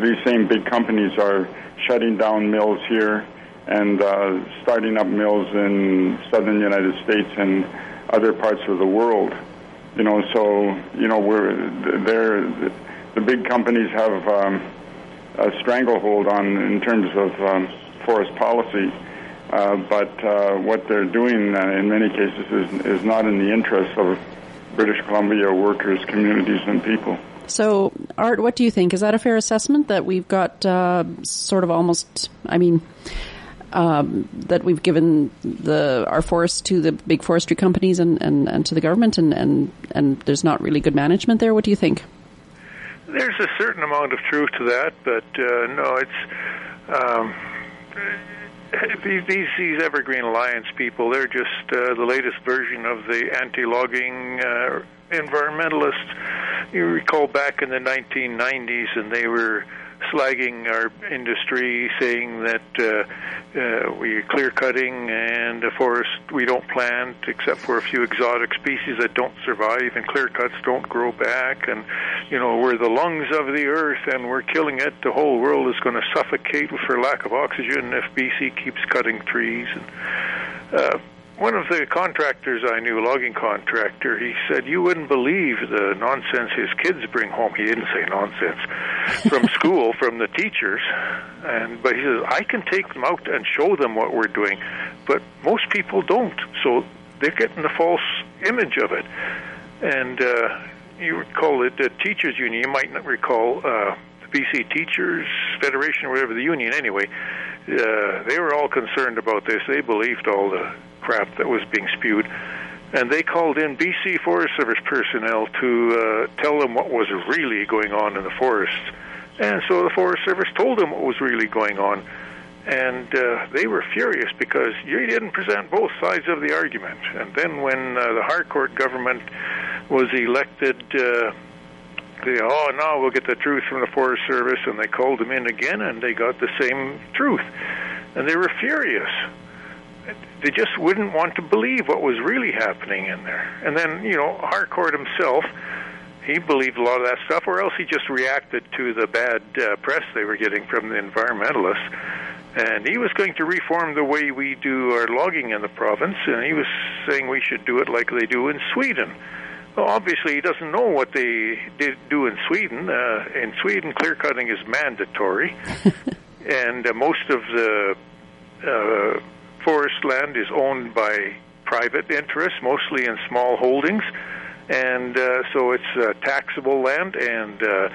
these same big companies are shutting down mills here and uh, starting up mills in southern United States and other parts of the world. You know, so you know we're they're the big companies have um, a stranglehold on in terms of um, forest policy uh, but uh, what they're doing uh, in many cases is, is not in the interest of British Columbia workers, communities, and people. So, Art, what do you think? Is that a fair assessment that we've got uh, sort of almost, I mean, um, that we've given the our forests to the big forestry companies and, and, and to the government, and, and, and there's not really good management there? What do you think? There's a certain amount of truth to that, but uh, no, it's. Um, these, these, these Evergreen Alliance people, they're just uh, the latest version of the anti-logging uh, environmentalists. You recall back in the 1990s, and they were slagging our industry, saying that uh, uh, we're clear cutting and the forest we don't plant except for a few exotic species that don't survive, and clear cuts don't grow back, and you know we're the lungs of the earth and we're killing it. The whole world is going to suffocate for lack of oxygen if BC keeps cutting trees. And, uh, one of the contractors I knew, a logging contractor, he said, You wouldn't believe the nonsense his kids bring home. He didn't say nonsense from school, from the teachers. And but he says, I can take them out and show them what we're doing, but most people don't. So they're getting the false image of it. And uh, you recall it, the teachers union, you might not recall uh, the BC Teachers Federation or whatever the union anyway. Uh, they were all concerned about this. They believed all the crap that was being spewed. And they called in BC Forest Service personnel to uh, tell them what was really going on in the forests. And so the Forest Service told them what was really going on. And uh, they were furious because you didn't present both sides of the argument. And then when uh, the Harcourt government was elected, uh, they, oh, now we'll get the truth from the Forest Service. And they called them in again, and they got the same truth. And they were furious they just wouldn't want to believe what was really happening in there. And then, you know, Harcourt himself, he believed a lot of that stuff, or else he just reacted to the bad uh, press they were getting from the environmentalists. And he was going to reform the way we do our logging in the province, and he was saying we should do it like they do in Sweden. Well, obviously, he doesn't know what they did do in Sweden. Uh, in Sweden, clear cutting is mandatory, and uh, most of the uh, forest land is owned by private interests, mostly in small holdings, and uh, so it's uh, taxable land. And uh,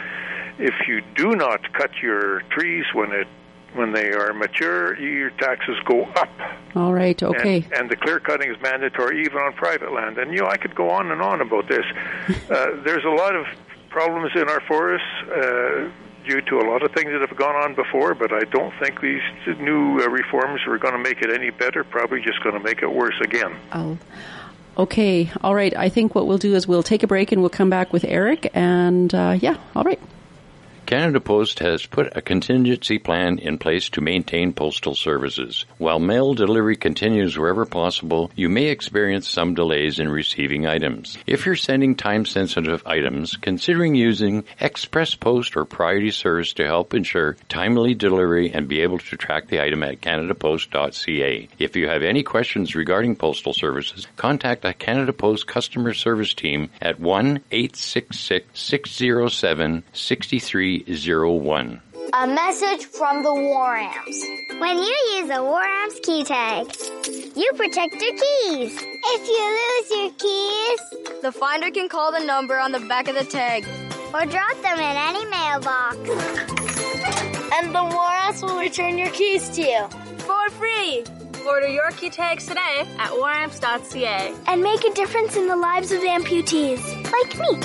if you do not cut your trees when it when they are mature, your taxes go up. All right, okay. And, and the clear cutting is mandatory even on private land. And you know, I could go on and on about this. uh, there's a lot of problems in our forests. Uh, due to a lot of things that have gone on before, but I don't think these new uh, reforms are going to make it any better. Probably just going to make it worse again. Oh. Okay, all right. I think what we'll do is we'll take a break and we'll come back with Eric. And uh, yeah, all right. Canada Post has put a contingency plan in place to maintain postal services. While mail delivery continues wherever possible, you may experience some delays in receiving items. If you're sending time sensitive items, considering using Express Post or Priority Service to help ensure timely delivery and be able to track the item at canadapost.ca. If you have any questions regarding postal services, contact the Canada Post customer service team at 1 866 607 63 301. A message from the War Amps. When you use a War Amps key tag, you protect your keys. If you lose your keys, the finder can call the number on the back of the tag or drop them in any mailbox. And the War Amps will return your keys to you for free. Order your key tags today at waramps.ca and make a difference in the lives of amputees like me.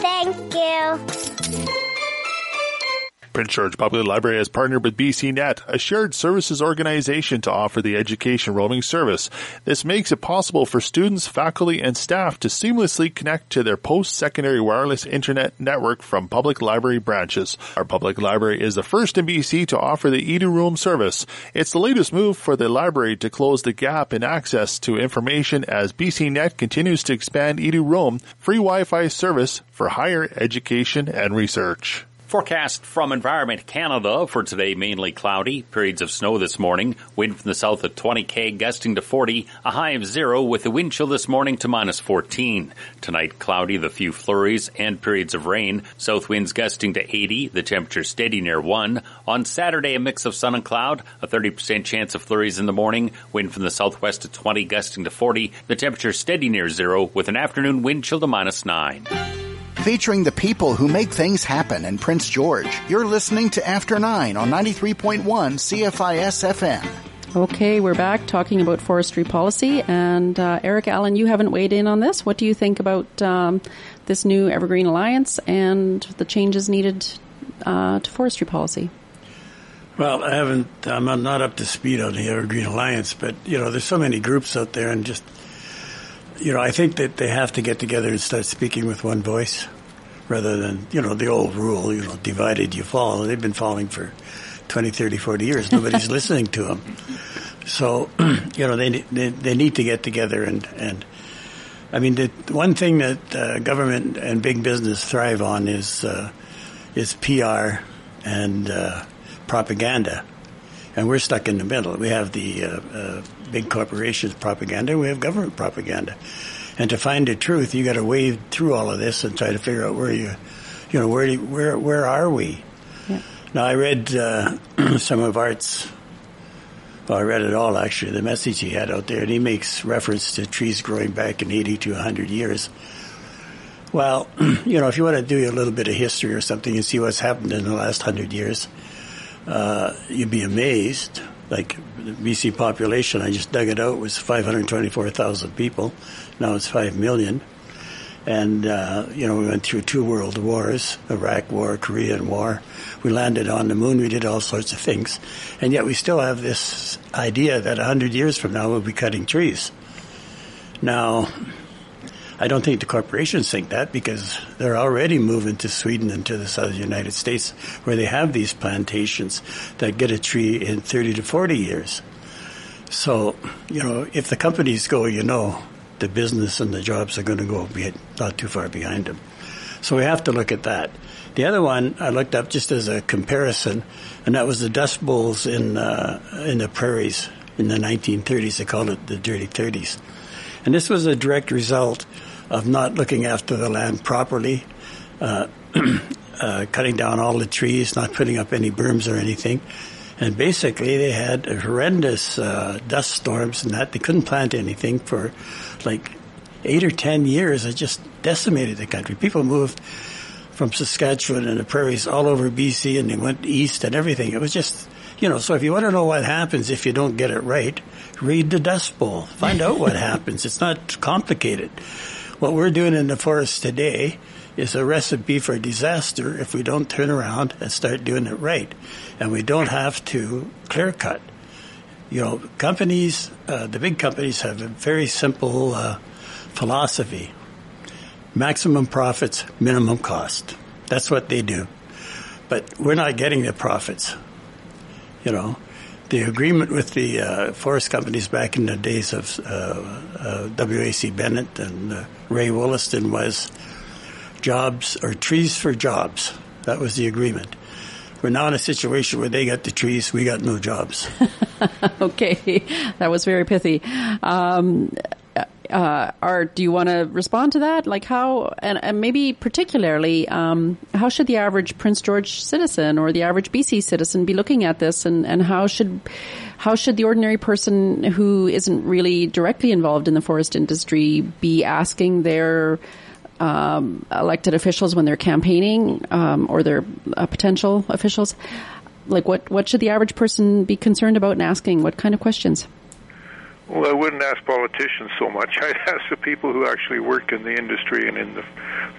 Thank you. Prince George Public Library has partnered with BCNet, a shared services organization to offer the education roaming service. This makes it possible for students, faculty, and staff to seamlessly connect to their post-secondary wireless internet network from public library branches. Our public library is the first in BC to offer the edu service. It's the latest move for the library to close the gap in access to information as BCNet continues to expand edu free Wi-Fi service for higher education and research. Forecast from Environment Canada for today mainly cloudy, periods of snow this morning, wind from the south at 20 k gusting to 40, a high of 0 with a wind chill this morning to minus 14. Tonight cloudy the few flurries and periods of rain, south winds gusting to 80, the temperature steady near 1. On Saturday a mix of sun and cloud, a 30% chance of flurries in the morning, wind from the southwest at 20 gusting to 40, the temperature steady near 0 with an afternoon wind chill to minus 9 featuring the people who make things happen in Prince George. You're listening to After 9 on 93.1 CFIS FM. Okay, we're back talking about forestry policy. And uh, Eric Allen, you haven't weighed in on this. What do you think about um, this new Evergreen Alliance and the changes needed uh, to forestry policy? Well, I haven't. I'm not up to speed on the Evergreen Alliance, but you know, there's so many groups out there, and just you know, I think that they have to get together and start speaking with one voice rather than, you know, the old rule, you know, divided you fall. They've been falling for 20, 30, 40 years. Nobody's listening to them. So, you know, they, they, they need to get together and, and, I mean, the one thing that uh, government and big business thrive on is, uh, is PR and, uh, propaganda. And we're stuck in the middle. We have the, uh, uh, big corporations propaganda, we have government propaganda. And to find the truth, you got to wade through all of this and try to figure out where you, you know, where you, where where are we? Yeah. Now I read uh, some of Art's. Well, I read it all actually. The message he had out there, and he makes reference to trees growing back in eighty to hundred years. Well, you know, if you want to do a little bit of history or something and see what's happened in the last hundred years, uh, you'd be amazed like the BC population, I just dug it out, was 524,000 people. Now it's 5 million. And, uh, you know, we went through two world wars, Iraq War, Korean War. We landed on the moon. We did all sorts of things. And yet we still have this idea that 100 years from now we'll be cutting trees. Now, I don't think the corporations think that because they're already moving to Sweden and to the southern United States where they have these plantations that get a tree in 30 to 40 years. So, you know, if the companies go, you know, the business and the jobs are going to go not too far behind them. So we have to look at that. The other one I looked up just as a comparison, and that was the dust bowls in uh, in the prairies in the 1930s. They called it the dirty 30s, and this was a direct result of not looking after the land properly, uh, uh, cutting down all the trees, not putting up any berms or anything. And basically, they had horrendous uh, dust storms and that. They couldn't plant anything for like eight or ten years. It just decimated the country. People moved from Saskatchewan and the prairies all over BC and they went east and everything. It was just, you know, so if you want to know what happens if you don't get it right, read the Dust Bowl. Find out what happens. It's not complicated. What we're doing in the forest today is a recipe for disaster if we don't turn around and start doing it right. And we don't have to clear cut. You know, companies, uh, the big companies have a very simple uh, philosophy maximum profits, minimum cost. That's what they do. But we're not getting the profits. You know, the agreement with the uh, forest companies back in the days of uh, uh, W.A.C. Bennett and uh, Ray Williston was jobs or trees for jobs. That was the agreement. We're now in a situation where they got the trees, we got no jobs. okay, that was very pithy. Um, uh, do you want to respond to that? Like how, and, and maybe particularly, um, how should the average Prince George citizen or the average BC citizen be looking at this, and, and how should how should the ordinary person who isn't really directly involved in the forest industry be asking their um, elected officials when they're campaigning um, or their uh, potential officials? Like, what what should the average person be concerned about and asking? What kind of questions? Well, I wouldn't ask politicians so much. I'd ask the people who actually work in the industry and in the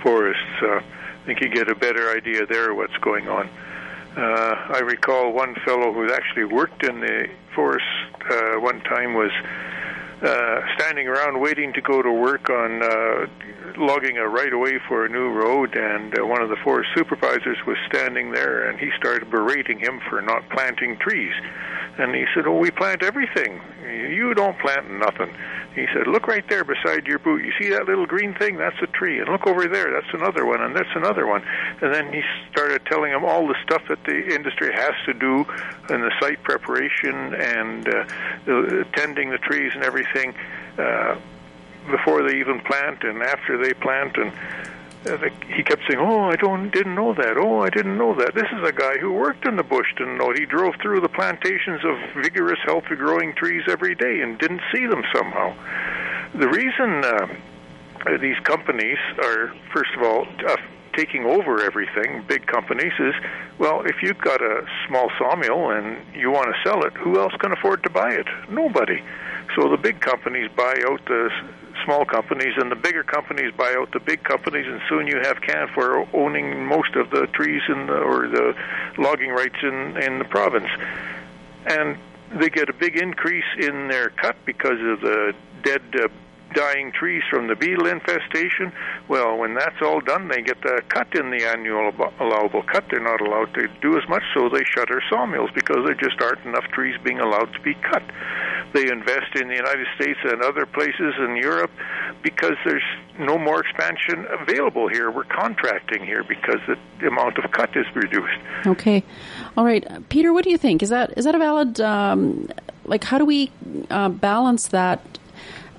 forests. Uh, I think you get a better idea there what's going on. Uh, I recall one fellow who actually worked in the forest uh, one time was uh, standing around waiting to go to work on uh, logging a right of way for a new road, and uh, one of the forest supervisors was standing there, and he started berating him for not planting trees. And he said, "Oh, we plant everything. You don't plant nothing." He said, "Look right there beside your boot. You see that little green thing? That's a tree. And look over there. That's another one. And that's another one." And then he started telling him all the stuff that the industry has to do in the site preparation and uh, tending the trees and everything uh, before they even plant and after they plant and uh, he kept saying, "Oh, I don't didn't know that. Oh, I didn't know that." This is a guy who worked in the bush, didn't know. He drove through the plantations of vigorous, healthy growing trees every day and didn't see them somehow. The reason uh, these companies are, first of all, uh, taking over everything, big companies, is well, if you've got a small sawmill and you want to sell it, who else can afford to buy it? Nobody. So the big companies buy out the small companies, and the bigger companies buy out the big companies, and soon you have Canfor owning most of the trees in the, or the logging rights in in the province, and they get a big increase in their cut because of the dead uh, dying trees from the beetle infestation. Well, when that's all done, they get the cut in the annual allowable cut. They're not allowed to do as much, so they shutter sawmills because there just aren't enough trees being allowed to be cut. They invest in the United States and other places in Europe because there's no more expansion available here. We're contracting here because the amount of cut is reduced. Okay, all right, Peter. What do you think? Is that is that a valid? Um, like, how do we uh, balance that?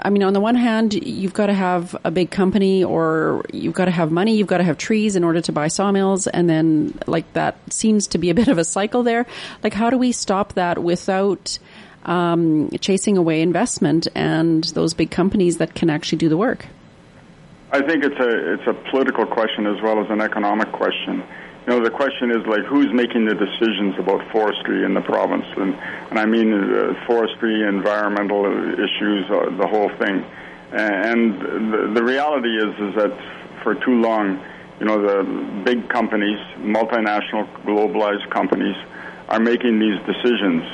I mean, on the one hand, you've got to have a big company or you've got to have money, you've got to have trees in order to buy sawmills. And then, like, that seems to be a bit of a cycle there. Like, how do we stop that without um, chasing away investment and those big companies that can actually do the work? I think it's a it's a political question as well as an economic question you know, the question is like who's making the decisions about forestry in the province, and and I mean uh, forestry, environmental issues, uh, the whole thing. And the, the reality is is that for too long, you know, the big companies, multinational, globalized companies, are making these decisions.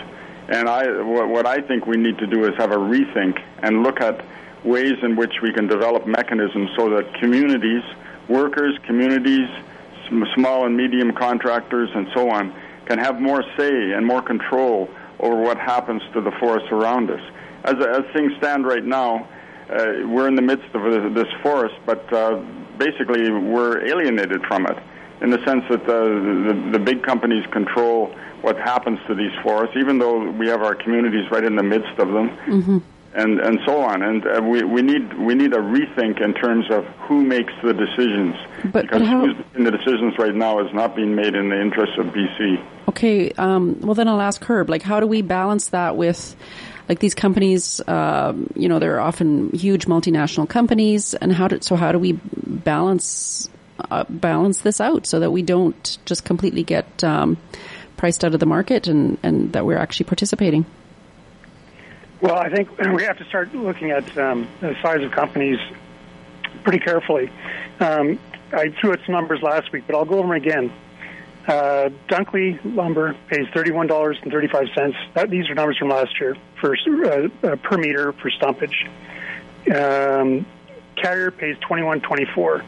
And I, what, what I think we need to do is have a rethink and look at ways in which we can develop mechanisms so that communities, workers, communities small and medium contractors and so on can have more say and more control over what happens to the forests around us. As, as things stand right now, uh, we're in the midst of this forest, but uh, basically we're alienated from it in the sense that the, the, the big companies control what happens to these forests, even though we have our communities right in the midst of them. Mm-hmm and and so on. And uh, we we need we need a rethink in terms of who makes the decisions. But, because but how, who's making the decisions right now is not being made in the interest of BC. Okay, um, well then I'll ask Herb. Like, how do we balance that with? Like these companies, um, you know, they're often huge multinational companies, and how do so? How do we balance uh, balance this out so that we don't just completely get um, priced out of the market, and and that we're actually participating? Well, I think we have to start looking at um, the size of companies pretty carefully. Um, I threw out some numbers last week, but I'll go over them again. Uh, Dunkley Lumber pays thirty-one dollars and thirty-five cents. These are numbers from last year for uh, uh, per meter for stumpage. Um, Carrier pays twenty-one twenty-four.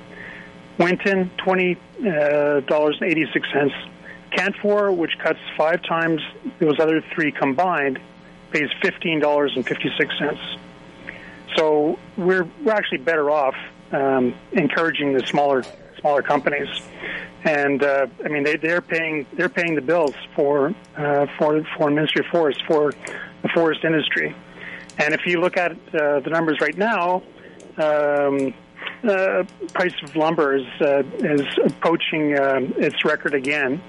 Winton twenty uh, dollars and eighty-six. Canfor, which cuts five times those other three combined, pays fifteen dollars and fifty six cents. So we're we're actually better off um, encouraging the smaller smaller companies, and uh, I mean they they're paying they're paying the bills for uh, for for Ministry of Forest for the forest industry, and if you look at uh, the numbers right now. Um, uh, price of lumber is uh, is approaching uh, its record again,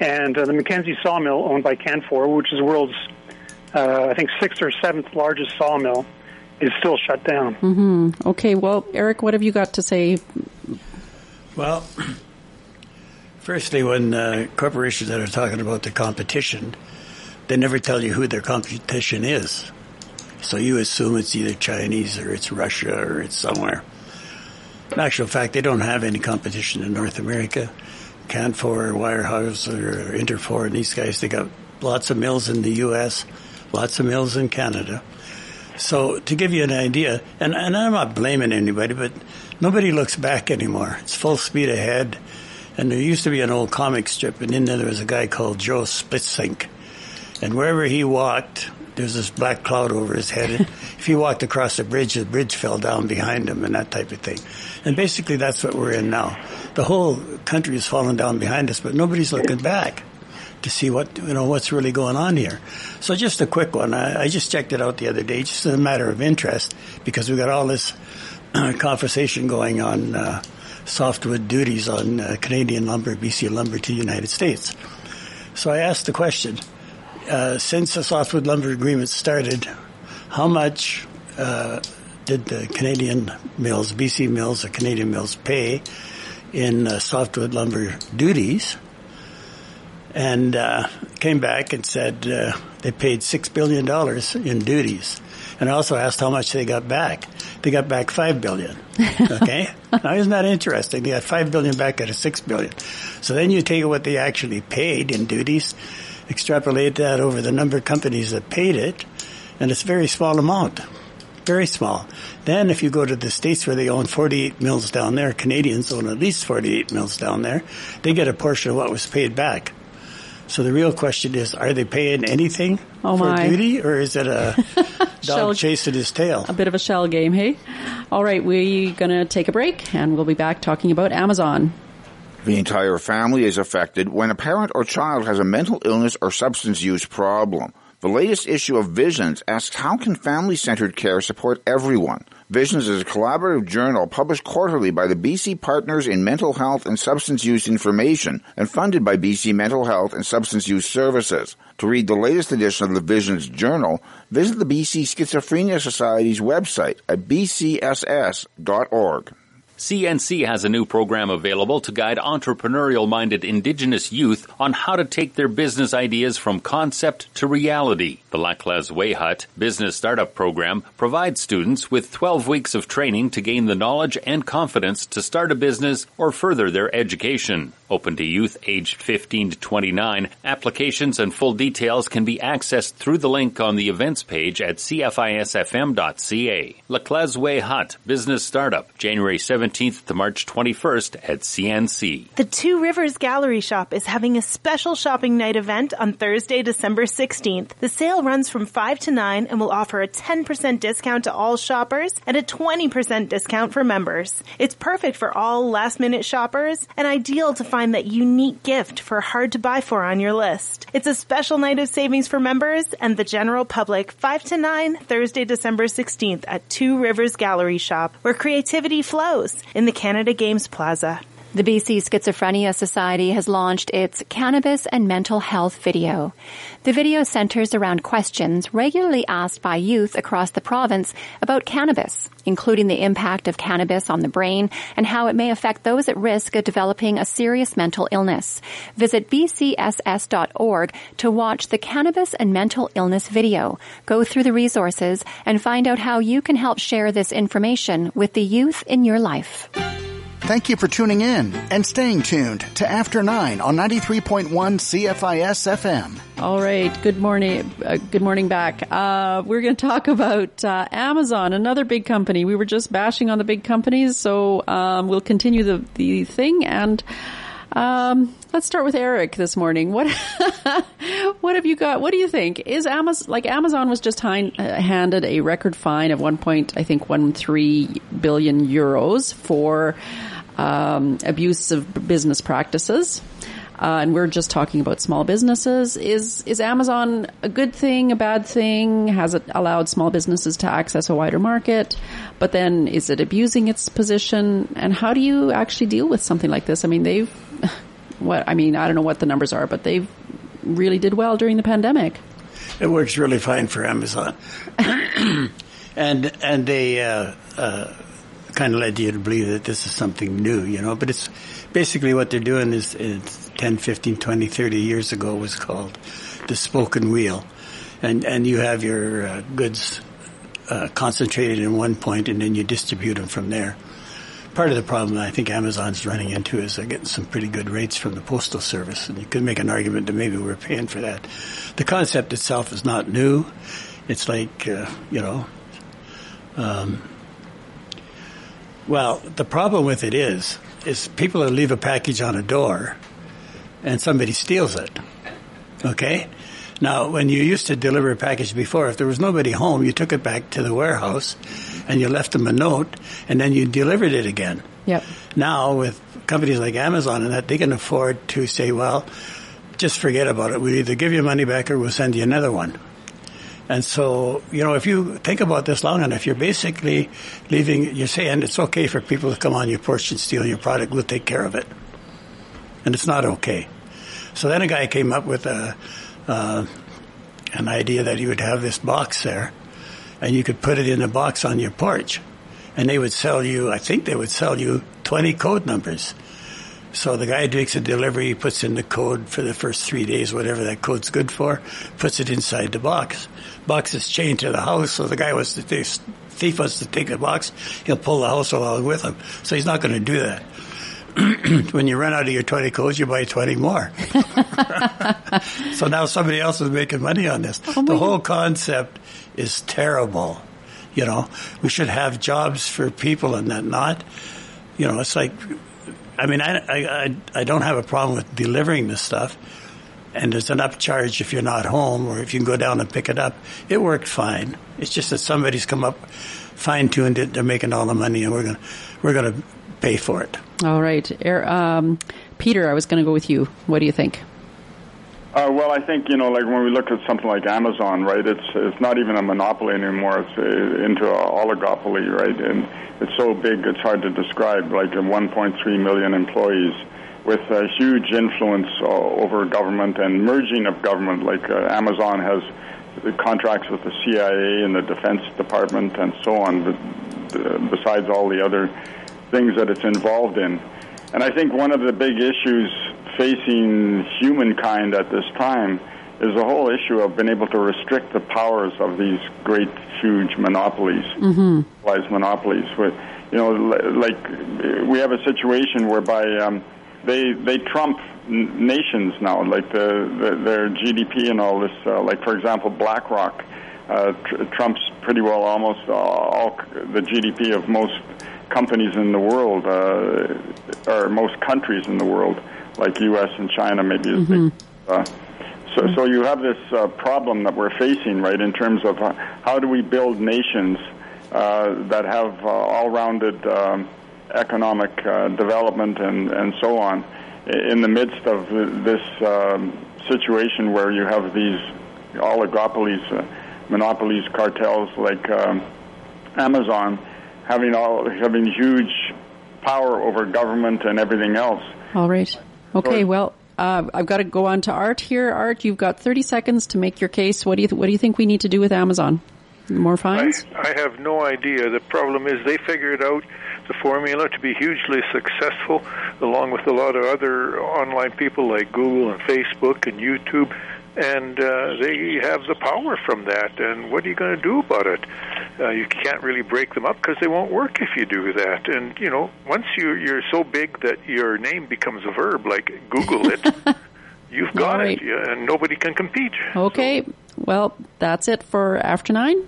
and uh, the Mackenzie sawmill, owned by Canfor, which is the world's uh, I think sixth or seventh largest sawmill is still shut down. Mm-hmm. Okay, well, Eric, what have you got to say? Well, firstly, when uh, corporations that are talking about the competition, they never tell you who their competition is. So you assume it's either Chinese or it's Russia or it's somewhere. In actual fact, they don't have any competition in North America. Canfor, Weyerhaeuser, or Interfor, and these guys, they got lots of mills in the U.S., lots of mills in Canada. So to give you an idea, and, and I'm not blaming anybody, but nobody looks back anymore. It's full speed ahead. And there used to be an old comic strip, and in there there was a guy called Joe Splitsink. And wherever he walked, there was this black cloud over his head. if he walked across a bridge, the bridge fell down behind him and that type of thing. And basically that's what we're in now. The whole country is falling down behind us, but nobody's looking back to see what you know what's really going on here. So just a quick one. I, I just checked it out the other day, just as a matter of interest, because we got all this conversation going on uh, softwood duties on uh, Canadian lumber, BC lumber to the United States. So I asked the question: uh, since the softwood lumber agreement started, how much uh, did the Canadian mills, BC mills, or Canadian mills pay in uh, softwood lumber duties? And uh, came back and said uh, they paid six billion dollars in duties. And I also asked how much they got back. They got back five billion. Okay, now isn't that interesting? They got five billion back out of six billion. So then you take what they actually paid in duties, extrapolate that over the number of companies that paid it, and it's a very small amount. Very small. Then if you go to the states where they own 48 mills down there, Canadians own at least 48 mills down there, they get a portion of what was paid back. So the real question is, are they paying anything oh for my. duty, or is it a Shell- dog chasing his tail? A bit of a shell game, hey? All right, we're going to take a break and we'll be back talking about Amazon. The entire family is affected when a parent or child has a mental illness or substance use problem. The latest issue of Visions asks how can family-centered care support everyone? Visions is a collaborative journal published quarterly by the BC Partners in Mental Health and Substance Use Information and funded by BC Mental Health and Substance Use Services. To read the latest edition of the Visions journal, visit the BC Schizophrenia Society's website at bcss.org. CNC has a new program available to guide entrepreneurial minded Indigenous youth on how to take their business ideas from concept to reality. The Laclaz Way Hut Business Startup Program provides students with 12 weeks of training to gain the knowledge and confidence to start a business or further their education. Open to youth aged 15 to 29, applications and full details can be accessed through the link on the events page at cfisfm.ca. Laclaz Way Hut Business Startup, January 17th to March 21st at CNC. The Two Rivers Gallery Shop is having a special shopping night event on Thursday, December 16th. The sale runs from 5 to 9 and will offer a 10% discount to all shoppers and a 20% discount for members. It's perfect for all last minute shoppers and ideal to find that unique gift for hard to buy for on your list. It's a special night of savings for members and the general public 5 to 9 Thursday, December 16th at Two Rivers Gallery Shop where creativity flows in the Canada Games Plaza. The BC Schizophrenia Society has launched its Cannabis and Mental Health video. The video centers around questions regularly asked by youth across the province about cannabis, including the impact of cannabis on the brain and how it may affect those at risk of developing a serious mental illness. Visit bcss.org to watch the Cannabis and Mental Illness video. Go through the resources and find out how you can help share this information with the youth in your life. Thank you for tuning in and staying tuned to After 9 on 93.1 CFIS FM. All right. Good morning. Uh, good morning back. Uh, we're going to talk about uh, Amazon, another big company. We were just bashing on the big companies, so um, we'll continue the, the thing. And um, let's start with Eric this morning. What what have you got? What do you think? Is Amazon like Amazon was just hind, uh, handed a record fine of one point I think one three billion euros for um, abuse of business practices. Uh, and we're just talking about small businesses. Is is Amazon a good thing, a bad thing? Has it allowed small businesses to access a wider market? But then, is it abusing its position? And how do you actually deal with something like this? I mean, they've what I mean, I don't know what the numbers are, but they really did well during the pandemic. It works really fine for Amazon, and and they uh, uh, kind of led you to believe that this is something new, you know. But it's basically what they're doing is it's 10, 15, 20, 30 years ago was called the spoken wheel, and and you have your uh, goods uh, concentrated in one point, and then you distribute them from there. Part of the problem I think Amazon's running into is they're getting some pretty good rates from the postal service, and you could make an argument that maybe we're paying for that. The concept itself is not new. It's like uh, you know Um, well, the problem with it is, is people will leave a package on a door, and somebody steals it. Okay. Now, when you used to deliver a package before, if there was nobody home, you took it back to the warehouse, and you left them a note, and then you delivered it again. Yep. Now, with companies like Amazon and that, they can afford to say, well, just forget about it. We either give you money back or we'll send you another one. And so, you know, if you think about this long enough, you're basically leaving, you're saying it's okay for people to come on your porch and steal your product. We'll take care of it. And it's not okay. So then a guy came up with a, uh, an idea that he would have this box there and you could put it in a box on your porch and they would sell you, I think they would sell you 20 code numbers. So the guy makes a delivery, puts in the code for the first three days, whatever that code's good for, puts it inside the box. Box is chained to the house, so the guy was the thief wants to take the box, he'll pull the house along with him. So he's not going to do that. when you run out of your 20 codes, you buy 20 more. so now somebody else is making money on this. Oh the whole concept is terrible. You know, we should have jobs for people and that not. You know, it's like, I mean, I, I, I don't have a problem with delivering this stuff. And there's an upcharge if you're not home or if you can go down and pick it up. It worked fine. It's just that somebody's come up, fine tuned it. They're making all the money and we're going to, we're going to pay for it. All right. Um, Peter, I was going to go with you. What do you think? Uh, well, I think you know, like when we look at something like Amazon, right? It's it's not even a monopoly anymore. It's uh, into an oligopoly, right? And it's so big, it's hard to describe. Like 1.3 million employees with a huge influence uh, over government and merging of government. Like uh, Amazon has contracts with the CIA and the Defense Department and so on. But, uh, besides all the other things that it's involved in. And I think one of the big issues facing humankind at this time is the whole issue of being able to restrict the powers of these great, huge monopolies, mm-hmm. monopolies. With, you know, like we have a situation whereby um, they they trump n- nations now, like the, the, their GDP and all this. Uh, like for example, BlackRock uh, tr- trumps pretty well almost all the GDP of most companies in the world, uh, or most countries in the world like U.S. and China maybe is mm-hmm. big. Uh, so, so you have this uh, problem that we're facing, right, in terms of uh, how do we build nations uh, that have uh, all-rounded um, economic uh, development and, and so on in the midst of this um, situation where you have these oligopolies, uh, monopolies, cartels like um, Amazon having all having huge power over government and everything else. All right. Okay, well, uh, I've got to go on to Art here. Art, you've got 30 seconds to make your case. What do you th- What do you think we need to do with Amazon? More fines? I, I have no idea. The problem is they figured out the formula to be hugely successful, along with a lot of other online people like Google and Facebook and YouTube and uh, they have the power from that. And what are you going to do about it? Uh, you can't really break them up because they won't work if you do that. And you know, once you you're so big that your name becomes a verb, like Google it. You've got right. it, and nobody can compete. Okay, so. well, that's it for After Nine.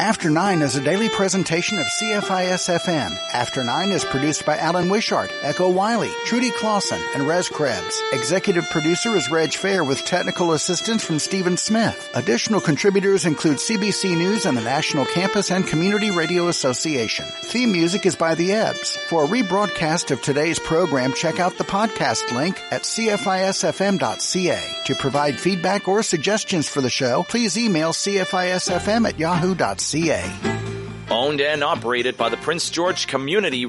After 9 is a daily presentation of CFIS FM. After 9 is produced by Alan Wishart, Echo Wiley, Trudy Clausen, and Rez Krebs. Executive producer is Reg Fair with technical assistance from Stephen Smith. Additional contributors include CBC News and the National Campus and Community Radio Association. Theme music is by The Ebbs. For a rebroadcast of today's program, check out the podcast link at cfisfm.ca. To provide feedback or suggestions for the show, please email cfisfm at yahoo.ca. Owned and operated by the Prince George Community